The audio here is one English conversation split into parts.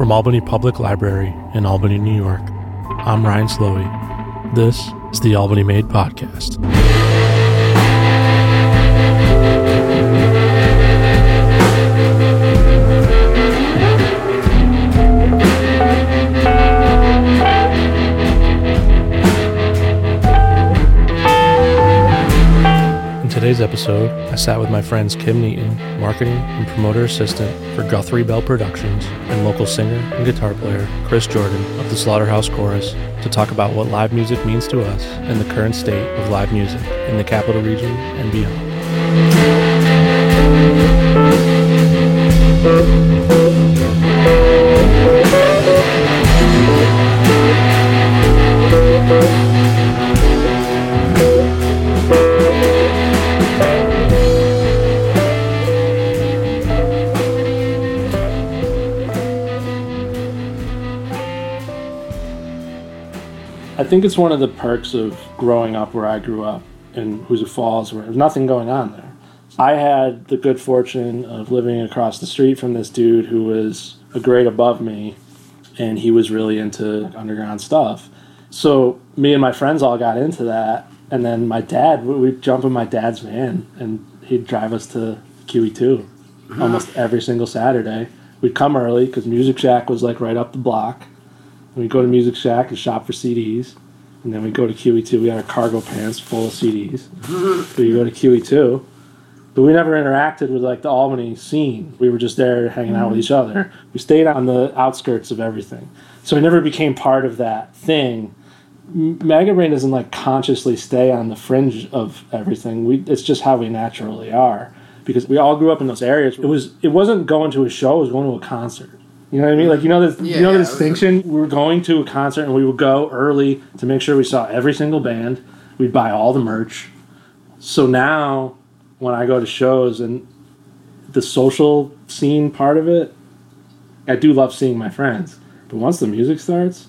From Albany Public Library in Albany, New York, I'm Ryan Slowey. This is the Albany Made Podcast. Today's episode, I sat with my friends Kim Neaton, marketing and promoter assistant for Guthrie Bell Productions, and local singer and guitar player Chris Jordan of the Slaughterhouse Chorus to talk about what live music means to us and the current state of live music in the capital region and beyond. Think it's one of the perks of growing up where I grew up in Hoosick Falls, where there's nothing going on there. I had the good fortune of living across the street from this dude who was a grade above me, and he was really into underground stuff. So me and my friends all got into that, and then my dad, we- we'd jump in my dad's van, and he'd drive us to QE2 almost every single Saturday. We'd come early because Music Shack was like right up the block. We'd go to Music Shack and shop for CDs. And then we'd go to QE2. We had our cargo pants full of CDs. so you go to QE2. But we never interacted with like the Albany scene. We were just there hanging out with mm-hmm. each other. We stayed on the outskirts of everything. So we never became part of that thing. Maggot Brain doesn't like consciously stay on the fringe of everything. We it's just how we naturally are. Because we all grew up in those areas. It was it wasn't going to a show, it was going to a concert. You know what I mean? Like you know the you know the Yeah, it was- distinction. We were going to a concert and we would go early to make sure we saw every single band. We'd buy all the merch. So now, when I go to shows and the social scene part of it, I do love seeing my friends. But once the music starts,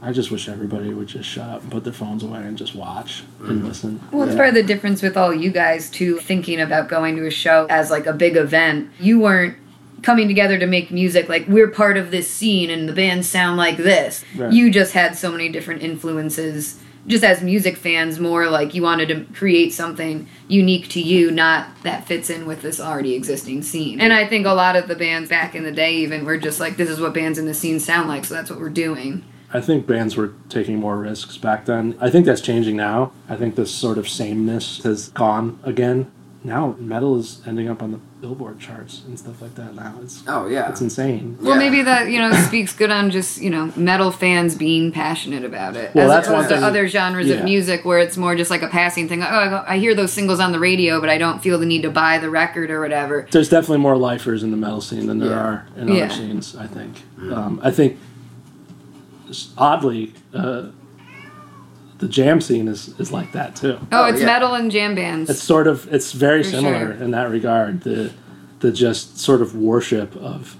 I just wish everybody would just shut up and put their phones away and just watch and mm. listen. Well, it's part of the difference with all you guys too, thinking about going to a show as like a big event. You weren't coming together to make music like we're part of this scene and the bands sound like this. Right. You just had so many different influences. Just as music fans, more like you wanted to create something unique to you, not that fits in with this already existing scene. And I think a lot of the bands back in the day, even, were just like, this is what bands in the scene sound like, so that's what we're doing. I think bands were taking more risks back then. I think that's changing now. I think this sort of sameness has gone again. Now metal is ending up on the Billboard charts and stuff like that. Now it's Oh yeah. it's insane. Well, Yeah. maybe that you know speaks good on just you know metal fans being passionate about it, Well, as that's one opposed to other genres yeah. of music where it's more just like a passing thing. Oh, I go- I hear those singles on the radio, but I don't feel the need to buy the record or whatever. There's definitely more lifers in the metal scene than there Yeah. are in other scenes. I think. Um, I think oddly, uh, the jam scene is, is like that too. Oh, Oh, it's yeah. metal and jam bands. It's sort of it's very For similar sure. in that regard. The the just sort of worship of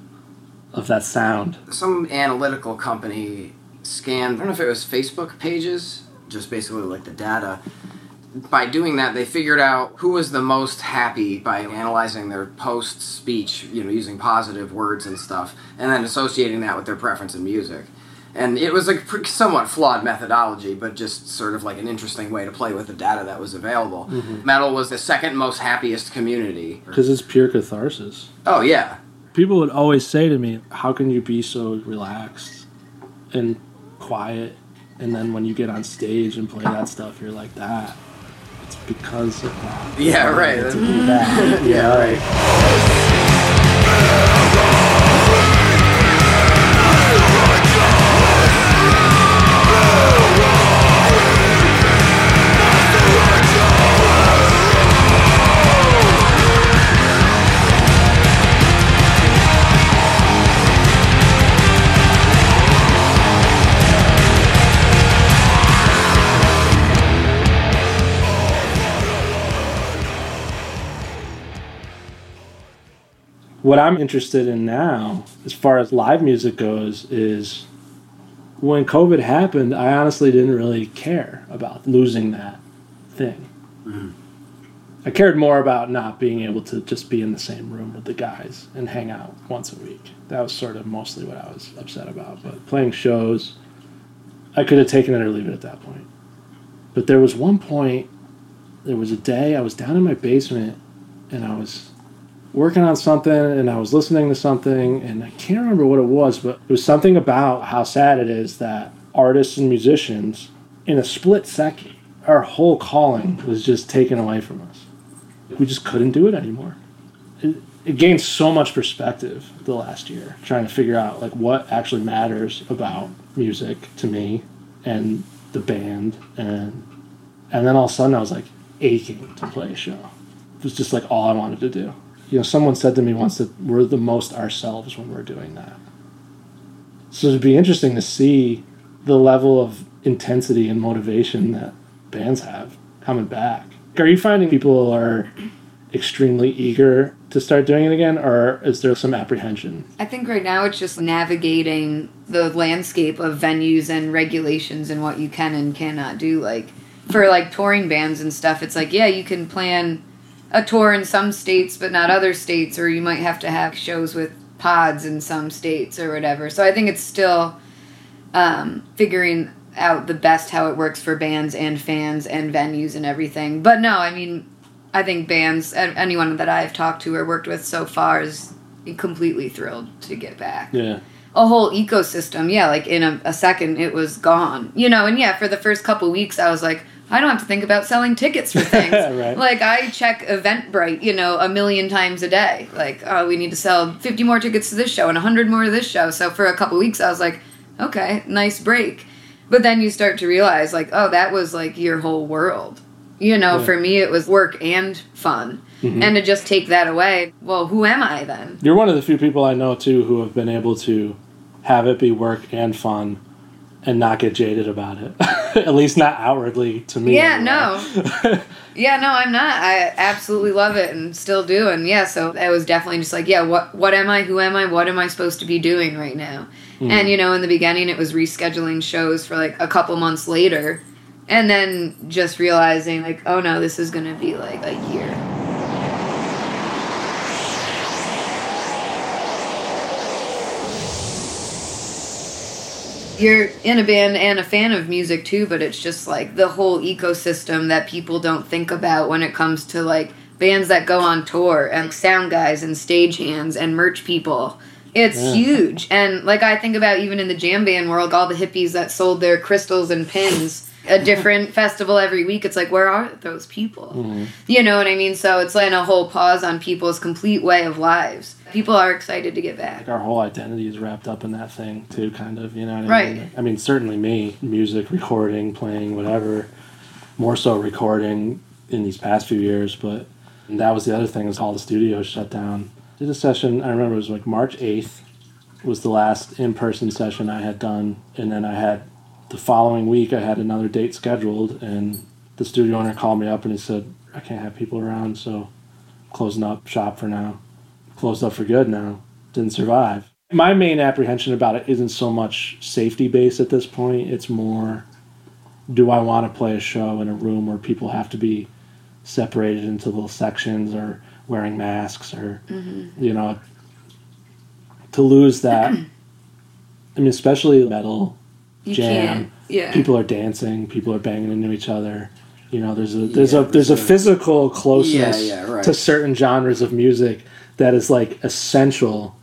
of that sound. Some analytical company scanned. I don't know if it was Facebook pages, just basically like the data. By doing that, they figured out who was the most happy by analyzing their post speech, you know, using positive words and stuff, and then associating that with their preference in music. And it was a somewhat flawed methodology, but just sort of like an interesting way to play with the data that was available. Mm-hmm. Metal was the second most happiest community. Because it's pure catharsis. Oh yeah, People would always say to me, How can you be so relaxed and quiet? And then when you get on stage and play that stuff, you're like that. It's because of that. yeah, right. That. yeah, right. What I'm interested in now, as far as live music goes, is when COVID happened, I honestly didn't really care about losing that thing. Mm-hmm. I cared more about not being able to just be in the same room with the guys and hang out once a week. That was sort of mostly what I was upset about. But playing shows, I could have taken it or leave it at that point. But there was one point, there was a day I was down in my basement and I was working on something and I was listening to something and I can't remember what it was, but it was something about how sad it is that artists and musicians, in a split second, our whole calling was just taken away from us. We just couldn't do it anymore. It, it gained so much perspective the last year, trying to figure out like what actually matters about music to me and the band and and then all of a sudden I was like aching to play a show. It was just like all I wanted to do. You know, someone said to me once that we're the most ourselves when we're doing that. So it'd be interesting to see the level of intensity and motivation that bands have coming back. Are you finding people are extremely eager to start doing it again, or is there some apprehension? I think right now it's just navigating the landscape of venues and regulations and what you can and cannot do. Like for like touring bands and stuff, it's like yeah, you can plan a tour in some states but not other states, or you might have to have shows with pods in some states or whatever. So I think it's still um, figuring out the best how it works for bands and fans and venues and everything. But no, I mean, I think bands, anyone that I've talked to or worked with so far is completely thrilled to get back. Yeah. A whole ecosystem, yeah, like in a, a second it was gone. You know, and yeah, for the first couple weeks I was like, I don't have to think about selling tickets for things. Right. Like I check Eventbrite, you know, a million times a day. Like, oh, we need to sell 50 more tickets to this show and 100 more to this show. So for a couple weeks I was like, okay, nice break. But then you start to realize, like, oh, that was like your whole world. You know, Yeah. for me, it was work and fun. Mhm. And to just take that away, well, who am I then? You're one of the few people I know too who have been able to have it be work and fun and not get jaded about it. At least not outwardly to me. Yeah, anyway. Yeah, no, I'm not. I absolutely love it and still do. And yeah, so I was definitely just like, yeah, what what am I? Who am I? What am I supposed to be doing right now? Mm. And you know, in the beginning, it was rescheduling shows for like a couple months later, and then just realizing like, oh no, this is gonna be like a year. You're in a band and a fan of music too, but it's just like the whole ecosystem that people don't think about when it comes to like bands that go on tour and sound guys and stage hands and merch people. It's Yeah. huge. And like I think about even in the jam band world, all the hippies that sold their crystals and pins a different festival every week. It's like, where are those people? Mhm. You know what I mean? So it's like a whole pause on people's complete way of lives. People are excited to get back. Like our whole identity is wrapped up in that thing too, kind of. You know what I Right. mean? I mean, certainly me, music, recording, playing, whatever. More so recording in these past few years, but that was the other thing. Is all the studios shut down. Did a session. I remember it was like March eighth was the last in person session I had done, and then I had the following week I had another date scheduled, and the studio owner called me up and he said I can't have people around, so closing up shop for now. Closed up for good now. Didn't survive. My main apprehension about it isn't so much safety based at this point. It's more do I want to play a show in a room where people have to be separated into little sections or wearing masks or mm-hmm. you know to lose that I mean especially metal You Jam. Yeah. people are dancing, people are banging into each other. You know, there's a there's Yeah, a there's a physical closeness yeah, right. to certain genres of music that is like essential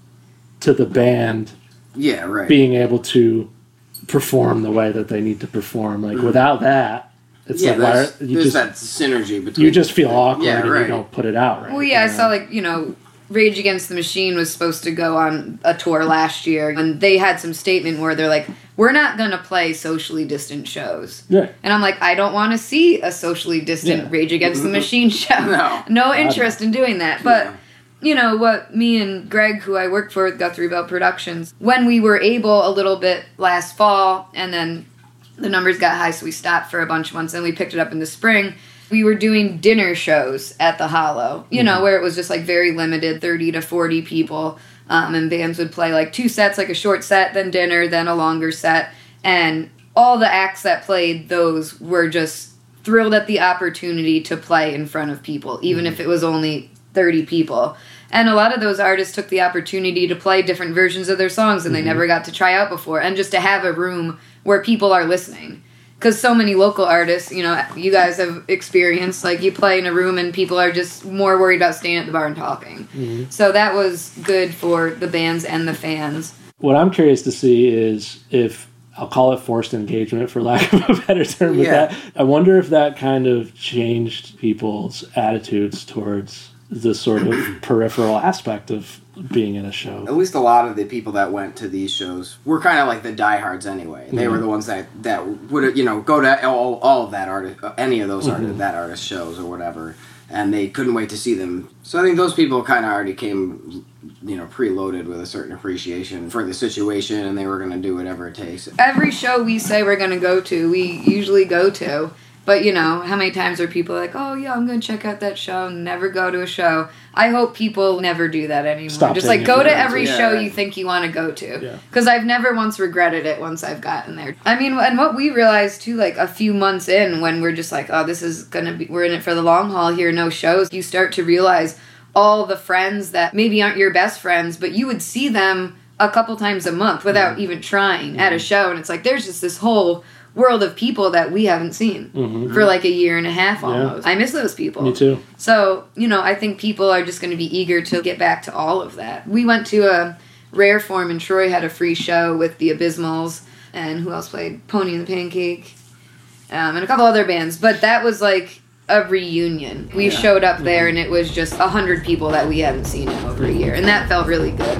to the band Yeah, right. being able to perform the way that they need to perform. Like mm-hmm. without that, it's yeah, like why there's, are- you there's just that synergy between. you just feel awkward Yeah, and you right. don't put it out right. Well, yeah, I you know? saw like you know, Rage Against the Machine was supposed to go on a tour last year, and they had some statement where they're like, "We're not gonna play socially distant shows," Yeah. and I'm like, I don't want to see a socially distant Yeah. Rage Against the Machine show. No. no interest in doing that, but. Yeah. You know what me and Greg, who I work for with Guthrie Bell Productions, when we were able a little bit last fall, and then the numbers got high, so we stopped for a bunch of months. and we picked it up in the spring. We were doing dinner shows at the Hollow, you know, where it was just like very limited, thirty to forty people, um, and bands would play like two sets, like a short set, then dinner, then a longer set, and all the acts that played those were just thrilled at the opportunity to play in front of people, even if it was only 30 people. And a lot of those artists took the opportunity to play different versions of their songs and they mhm. never got to try out before, and just to have a room where people are listening. Because so many local artists, you know, you guys have experienced, like you play in a room and people are just more worried about staying at the bar and talking. Mm-hmm. So that was good for the bands and the fans. What I'm curious to see is if I'll call it forced engagement for lack of a better term with Yeah. that. I wonder if that kind of changed people's attitudes towards the sort of peripheral aspect of being in a show. At least a lot of the people that went to these shows were kind of like the diehards anyway. They were mm-hmm. the ones that that would you know go to all, all of that artist, any of those artist, mm-hmm. that artist shows or whatever, and they couldn't wait to see them. So I think those people kind of already came, you know, preloaded with a certain appreciation for the situation, and they were going to do whatever it takes. Every show we say we're going to go to, we usually go to. But you know, how many times are people like, "Oh yeah, I'm going to check out that show," and never go to a show? I hope people never do that anymore. Stop Just like go to every granted. show Yeah. you think you want to go to. Yeah. Because I've never once regretted it once I've gotten there. I mean, and what we realized too, like a few months in, when we're just like, "Oh, this is gonna be, we're in it for the long haul here, no shows." You start to realize all the friends that maybe aren't your best friends, but you would see them a couple times a month without Mm-hmm. even trying at a show, and it's like there's just this whole world of people that we haven't seen Mhm. for like a year and a half Yeah. almost. I miss those people. Me too. So, you know, I think people are just going to be eager to get back to all of that. We went to a rare form and Troy had a free show with the Abysmals and who else played Pony and the Pancake um, and a couple other bands. But that was like a reunion. We Yeah. showed up there and it was just a hundred people that we hadn't seen in over a year, and that felt really good.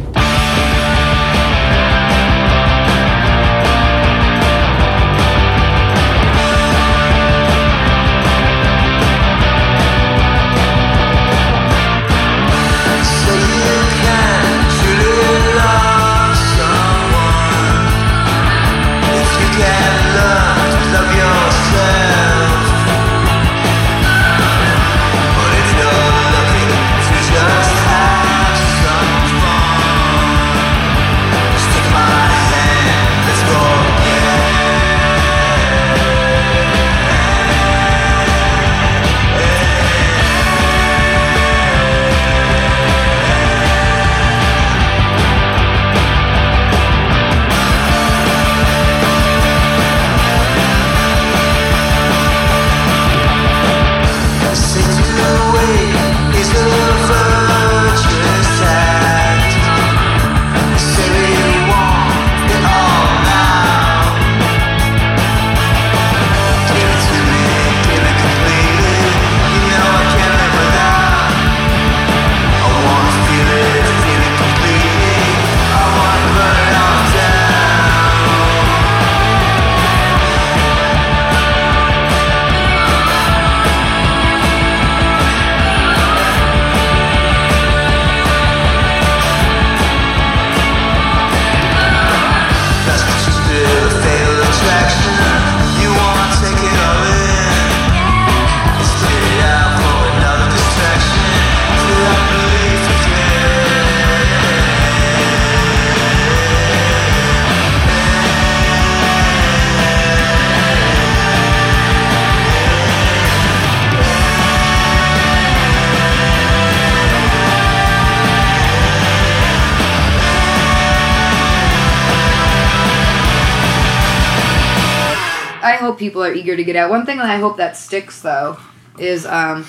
People are eager to get out. One thing that I hope that sticks though is um,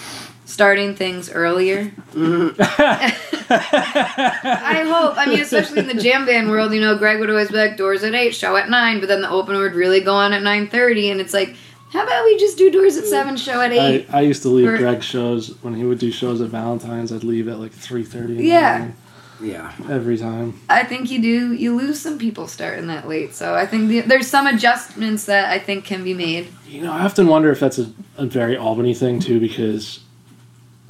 starting things earlier. I hope. I mean, especially in the jam band world, you know, Greg would always be like, doors at eight, show at nine, but then the opener would really go on at nine thirty, and it's like, how about we just do doors at seven, show at eight? I, I used to leave Or- Greg's shows when he would do shows at Valentine's. I'd leave at like three thirty. Yeah. Yeah. every time. I think you do. You lose some people starting that late, so I think the, there's some adjustments that I think can be made. You know, I often wonder if that's a, a very Albany thing too, because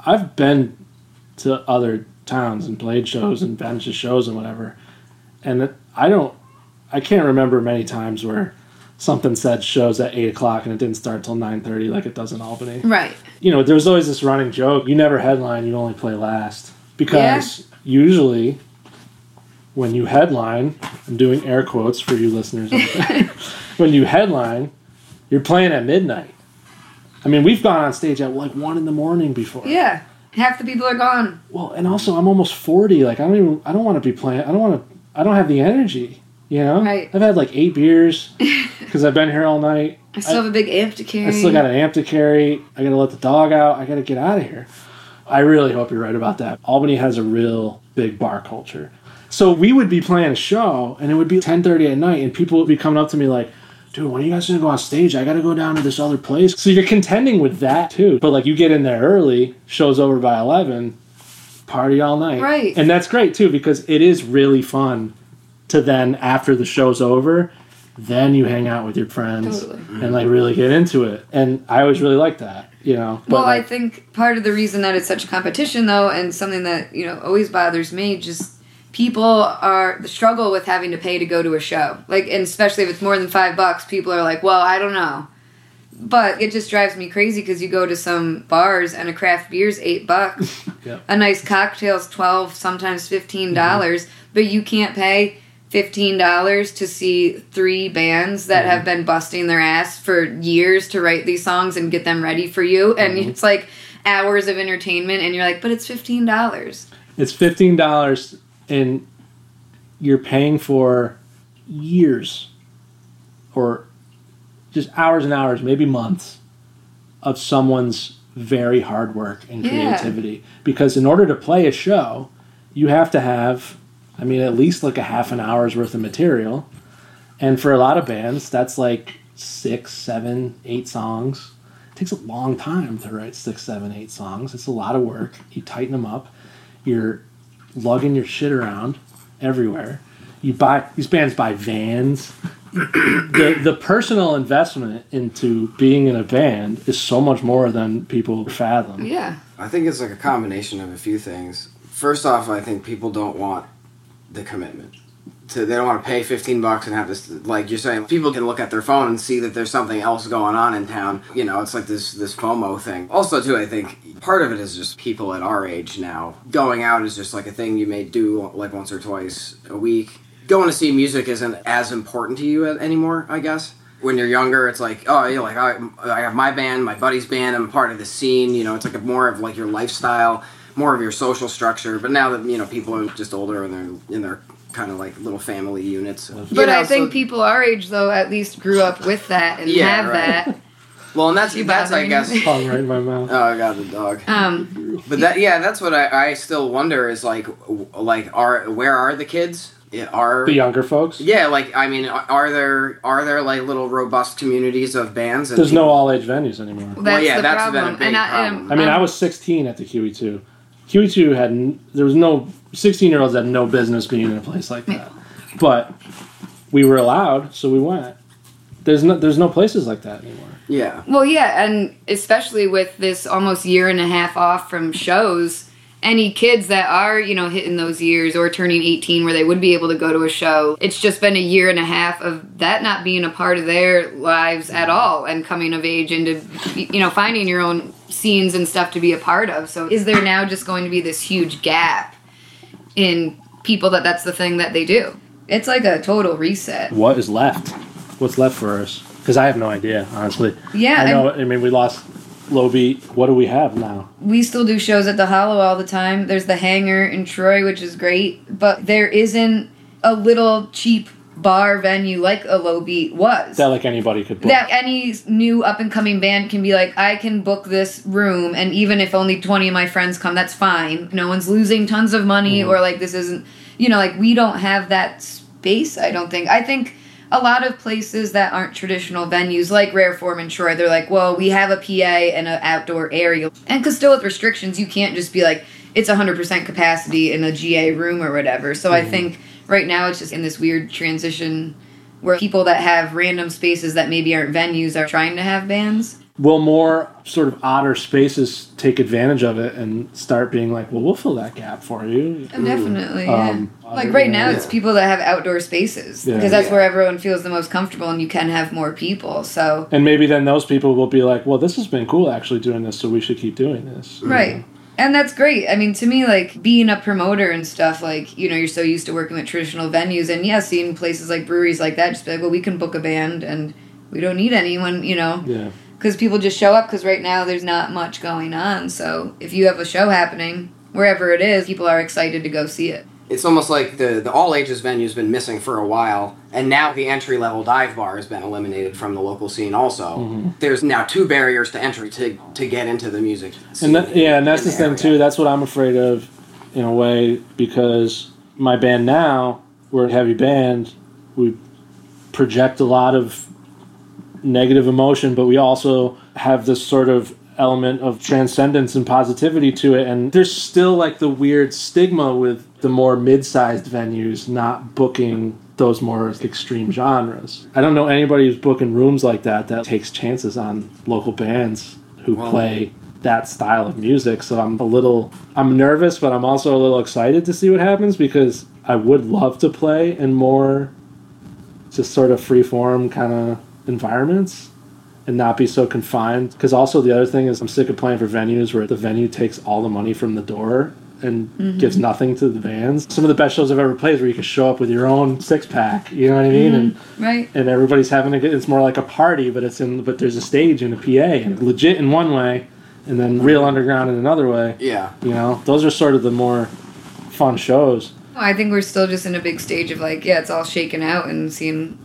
I've been to other towns and played shows and been to shows and whatever, and it, I don't, I can't remember many times where something said shows at eight o'clock and it didn't start till nine thirty like it does in Albany. Right. You know, there's always this running joke: you never headline, you only play last, because usually. When you headline, I'm doing air quotes for you listeners. when you headline, you're playing at midnight. I mean, we've gone on stage at like one in the morning before. Yeah. Half the people are gone. Well, and also I'm almost forty. Like I don't even. I don't want to be playing. I don't want to. I don't have the energy. You know. Right. I've had like eight beers because I've been here all night. I still have a big amp to carry. I still got an amp to carry. I got to let the dog out. I got to get out of here. I really hope you're right about that. Albany has a real big bar culture. So we would be playing a show, and it would be 10:30 at night, and people would be coming up to me like, "Dude, when are you guys gonna go on stage? I got to go down to this other place." So you're contending with that too. But like you get in there early, show's over by 11, party all night, Right. And that's great too because it is really fun to then after the show's over, then you hang out with your friends Totally. and like really get into it. And I always really like that, you know. Well, I think part of the reason that it's such a competition, though, and something that you know always bothers me, just people are the struggle with having to pay to go to a show. Like, and especially if it's more than five bucks, people are like, "Well, I don't know." But it just drives me crazy because you go to some bars and a craft beer's eight bucks, a nice cocktail's twelve, sometimes fifteen dollars, but you can't pay fifteen dollars to see three bands that have mm-hmm. been busting their ass for years to write these songs and get them ready for you, and mm-hmm. it's like hours of entertainment, and you're like, but it's fifteen dollars. it's fifteen dollars, and you're paying for years, or just hours and hours, maybe months, of someone's very hard work and Yeah. creativity. Because in order to play a show, you have to have, I mean, at least like a half an hour's worth of material. And for a lot of bands, that's like six, seven, eight songs. It takes a long time to write six, seven, eight songs. It's a lot of work. You tighten them up. You're lugging your shit around everywhere. You buy these bands buy vans. the the personal investment into being in a band is so much more than people fathom. Yeah, I think it's like a combination of a few things. First off, I think people don't want the commitment. To, they don't want to pay 15 bucks and have this like you're saying people can look at their phone and see that there's something else going on in town. You know it's like this this fomo thing. Also too i think part of it is just people at our age now. Going out is just like a thing you may do like once or twice a week. Going to see music isn't as important to you anymore i guess. When you're younger, it's like, oh, you're like, I, I have my band, my buddy's band, I'm part of the scene. You know, it's like a more of like your lifestyle, more of your social structure. But now that you know people are just older and they're in their kind of like little family units. you but know, I think so- people our age though at least grew up with that and Yeah, have right. that. Well, and that's You that's I guess. Hung right in my mouth. Oh, I got the dog. Um, But that yeah, that's what I, I still wonder is like like are where are the kids? Are The younger folks. yeah, like I mean, are are there are there like little robust communities of bands? And There's no all age venues anymore. that's yeah, the that's been a big and I, problem. I mean, um, I was 16 at the QE2. QE2 had n- there was no 16 year olds had no business being in a place like that, but we were allowed, so we went. There's no there's no places like that anymore. Yeah. Well, yeah, and especially with this almost year and a half off from shows, any kids that are, you know, hitting those years or turning 18 where they would be able to go to a show, it's just been a year and a half of that not being a part of their lives at mm-hmm. all and coming of age into, you know, finding your own scenes and stuff to be a part of. So is there now just going to be this huge gap in people that that's the thing that they do? It's like a total reset. What is left? What's left for us? Because I have no idea, honestly. Yeah, I know. I mean, we lost low beat. What do we have now? we still do shows at the Hollow all the time. There's the Hangar in Troy, which is great, but there isn't a little cheap bar venue like a Low Beat was. That like anybody could book. that any new up and coming band can be like, I can book this room, and even if only 20 of my friends come, that's fine. No one's losing tons of money, mm-hmm. or like this isn't, you know, like we don't have that space, I don't think. I think a lot of places that aren't traditional venues, like Rare Form in Troy, they're like, well, we have a PA and an outdoor area. And because still with restrictions, you can't just be like, it's 100% capacity in a GA room or whatever. So I mm-hmm. think right now it's just in this weird transition where people that have random spaces that maybe aren't venues are trying to have bands. Will more sort of odder spaces take advantage of it and start being like, well, we'll fill that gap for you? Definitely, yeah. Um, like right now, yeah. it's people that have outdoor spaces Yeah. because that's Yeah. where everyone feels the most comfortable, and you can have more people. So And maybe then those people will be like, well, this has been cool actually doing this, so we should keep doing this. right, and that's great. I mean, to me, like being a promoter and stuff, like you know, you're so used to working with traditional venues, and yeah, seeing places like breweries like that, just be like, well, we can book a band, and we don't need anyone, you know. Yeah. Because people just show up because right now there's not much going on. So if you have a show happening wherever it is, people are excited to go see it. It's almost like the, the all ages venue's been missing for a while, and now the entry level dive bar has been eliminated from the local scene. Also, Mm-hmm. there's now two barriers to entry to to get into the music. And scene that, yeah, and that's in the thing too. That's what I'm afraid of, in a way, because my band now we're a heavy band. We project a lot of negative emotion, but we also have this sort of element of transcendence and positivity to it. And there's still like the weird stigma with the more mid-sized venues not booking those more extreme genres. I don't know anybody who's booking rooms like that that takes chances on local bands who Well- play that style of music. So I'm a little I'm nervous, but I'm also a little excited to see what happens because I would love to play in more just sort of free form kind of environments and not be so confined. Because also the other thing is I'm sick of playing for venues where the venue takes all the money from the door and mm-hmm. gives nothing to the bands. Some of the best shows I've ever played is where you can show up with your own six pack. You know what I mean? Mm-hmm. And Right. and everybody's having a good. It's more like a party, but it's in. But there's a stage and a PA, and legit in one way, and then real underground in another way. Yeah, You know, those are sort of the more fun shows. Oh, I think we're still just in a big stage of like, yeah, it's all shaken out and seeing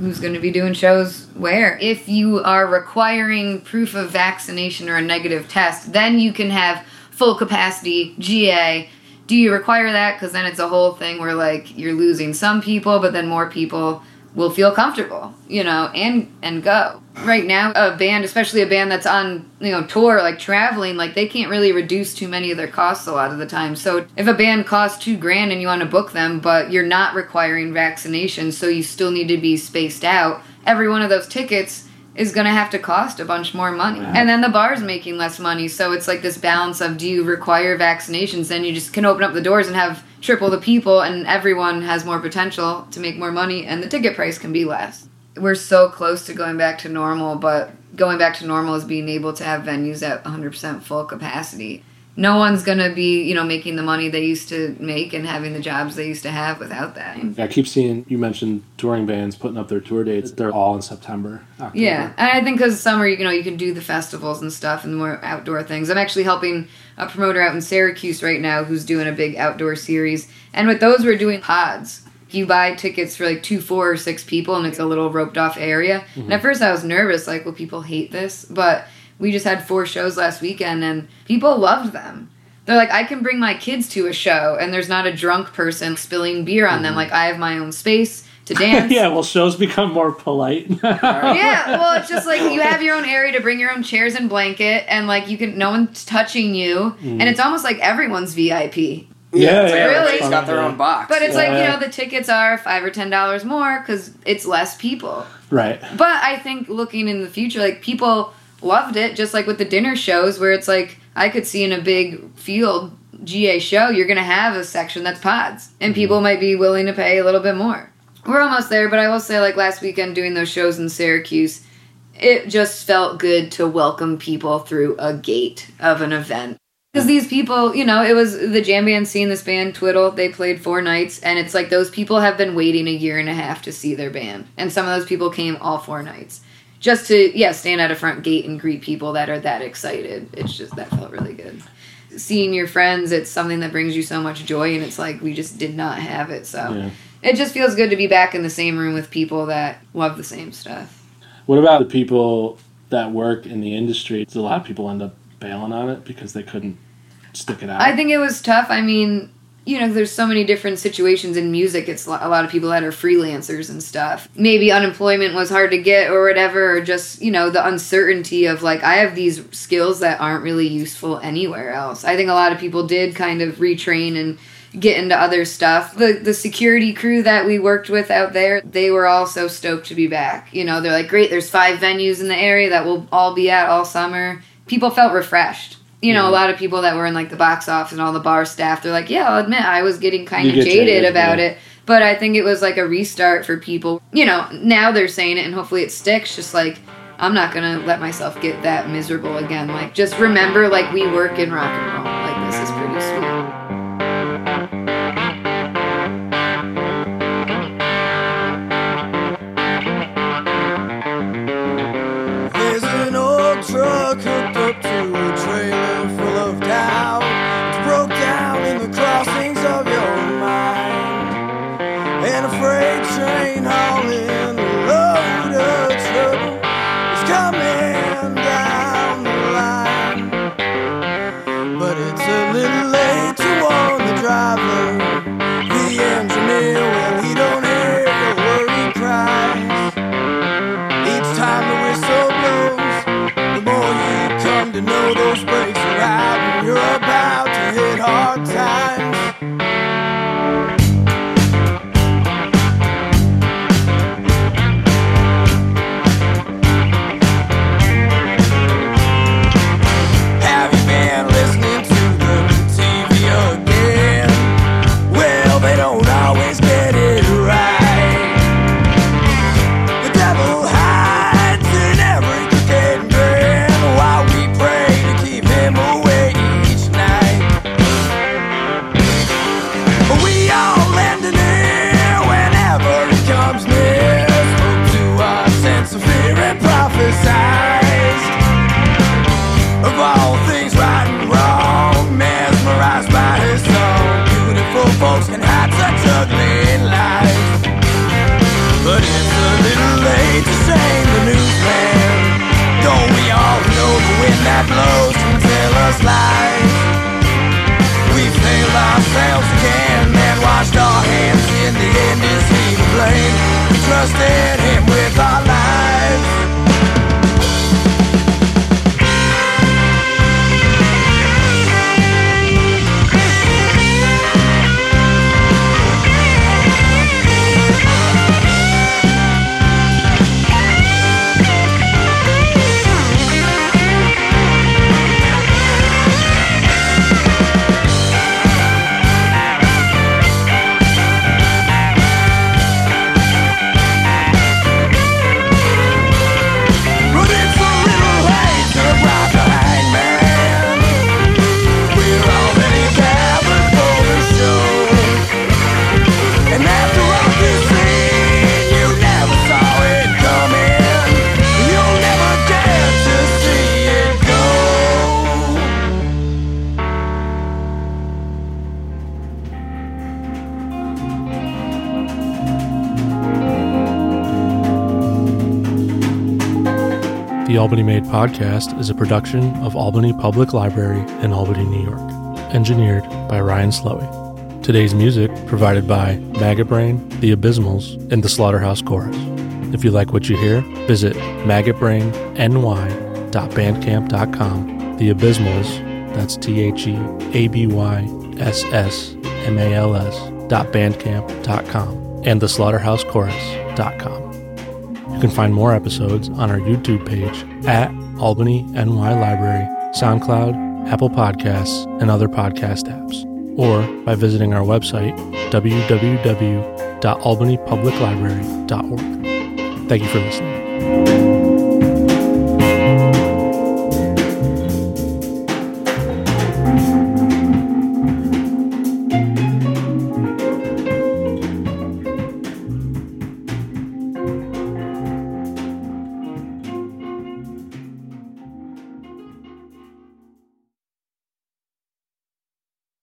who's going to be doing shows where. If you are requiring proof of vaccination or a negative test, then you can have full capacity GA. Do you require that? Because then it's a whole thing where like you're losing some people, but then more people will feel comfortable, you know, and and go. Right now, a band, especially a band that's on you know tour, like traveling, like they can't really reduce too many of their costs a lot of the time. So if a band costs two grand and you want to book them, but you're not requiring vaccinations, so you still need to be spaced out, every one of those tickets is going to have to cost a bunch more money. And then the bar's making less money. So it's like this balance of do you require vaccinations? Then you just can open up the doors and have triple the people, and everyone has more potential to make more money, and the ticket price can be less. We're so close to going back to normal, but going back to normal is being able to have venues at 100% full capacity. No one's going to be, you know, making the money they used to make and having the jobs they used to have without that. I keep seeing you mentioned touring bands putting up their tour dates. They're all in September. October. Yeah, and I think because summer, you know, you can do the festivals and stuff and more outdoor things. I'm actually helping a promoter out in Syracuse right now who's doing a big outdoor series, and with those, we're doing pods. You buy tickets for like two, four, or six people, and it's a little roped off area. And at mm-hmm. first, I was nervous, like, will people hate this? But we just had four shows last weekend, and people loved them. They're like, I can bring my kids to a show, and there's not a drunk person spilling beer on them. Mm-hmm. Like, I have my own space to dance. yeah, well, shows become more polite. yeah, well, it's just like you have your own area to bring your own chairs and blanket, and like you can, no one's touching you, and it's almost like everyone's VIP. Yeah, it's like yeah, everybody's really. got their own box. But it's like you know the tickets are five or ten dollars more because it's less people. right. But I think looking in the future, like people loved it, just like with the dinner shows, where it's like I could see in a big field GA show, you're gonna have a section that's pods, and mm-hmm. people might be willing to pay a little bit more. We're almost there, but I will say, like last weekend doing those shows in Syracuse, it just felt good to welcome people through a gate of an event. Because these people, you know, it was the jam band scene, this band Twiddle, they played four nights, and it's like those people have been waiting a year and a half to see their band. And some of those people came all four nights. Just to, yeah, stand at a front gate and greet people that are that excited. It's just, that felt really good. Seeing your friends, it's something that brings you so much joy, and it's like we just did not have it. So Yeah. It just feels good to be back in the same room with people that love the same stuff. What about the people that work in the industry? A lot of people end up bailing on it because they couldn't stick it out. I think it was tough. I mean, you know, there's so many different situations in music. It's a lot of people that are freelancers and stuff. Maybe unemployment was hard to get or whatever, or just, you know, the uncertainty of like, I have these skills that aren't really useful anywhere else. I think a lot of people did kind of retrain and get into other stuff. The the security crew that we worked with out there, they were all so stoked to be back. You know, they're like, great, there's five venues in the area that we'll all be at all summer. People felt refreshed. You know, a lot of people that were in like the box office and all the bar staff, they're like, yeah, I'll admit I was getting kind of jaded, jaded, about yeah. it. But I think it was like a restart for people. You know, now they're saying it and hopefully it sticks. Just like, I'm not gonna let myself get that miserable again. Like, just remember, like, we work in rock and roll. Like, this is pretty sweet. just there Albany Made podcast is a production of Albany Public Library in Albany, New York, engineered by Ryan Slowey. Today's music provided by Maggot Brain, The Abysmals, and The Slaughterhouse Chorus. If you like what you hear, visit maggotbrainny.bandcamp.com. The Abysmals, that's T H E A B Y S S M A L S, bandcamp.com, and The theslaughterhousechorus.com. You can find more episodes on our YouTube page at Albany NY Library, SoundCloud, Apple Podcasts, and other podcast apps, or by visiting our website, www.albanypubliclibrary.org. Thank you for listening.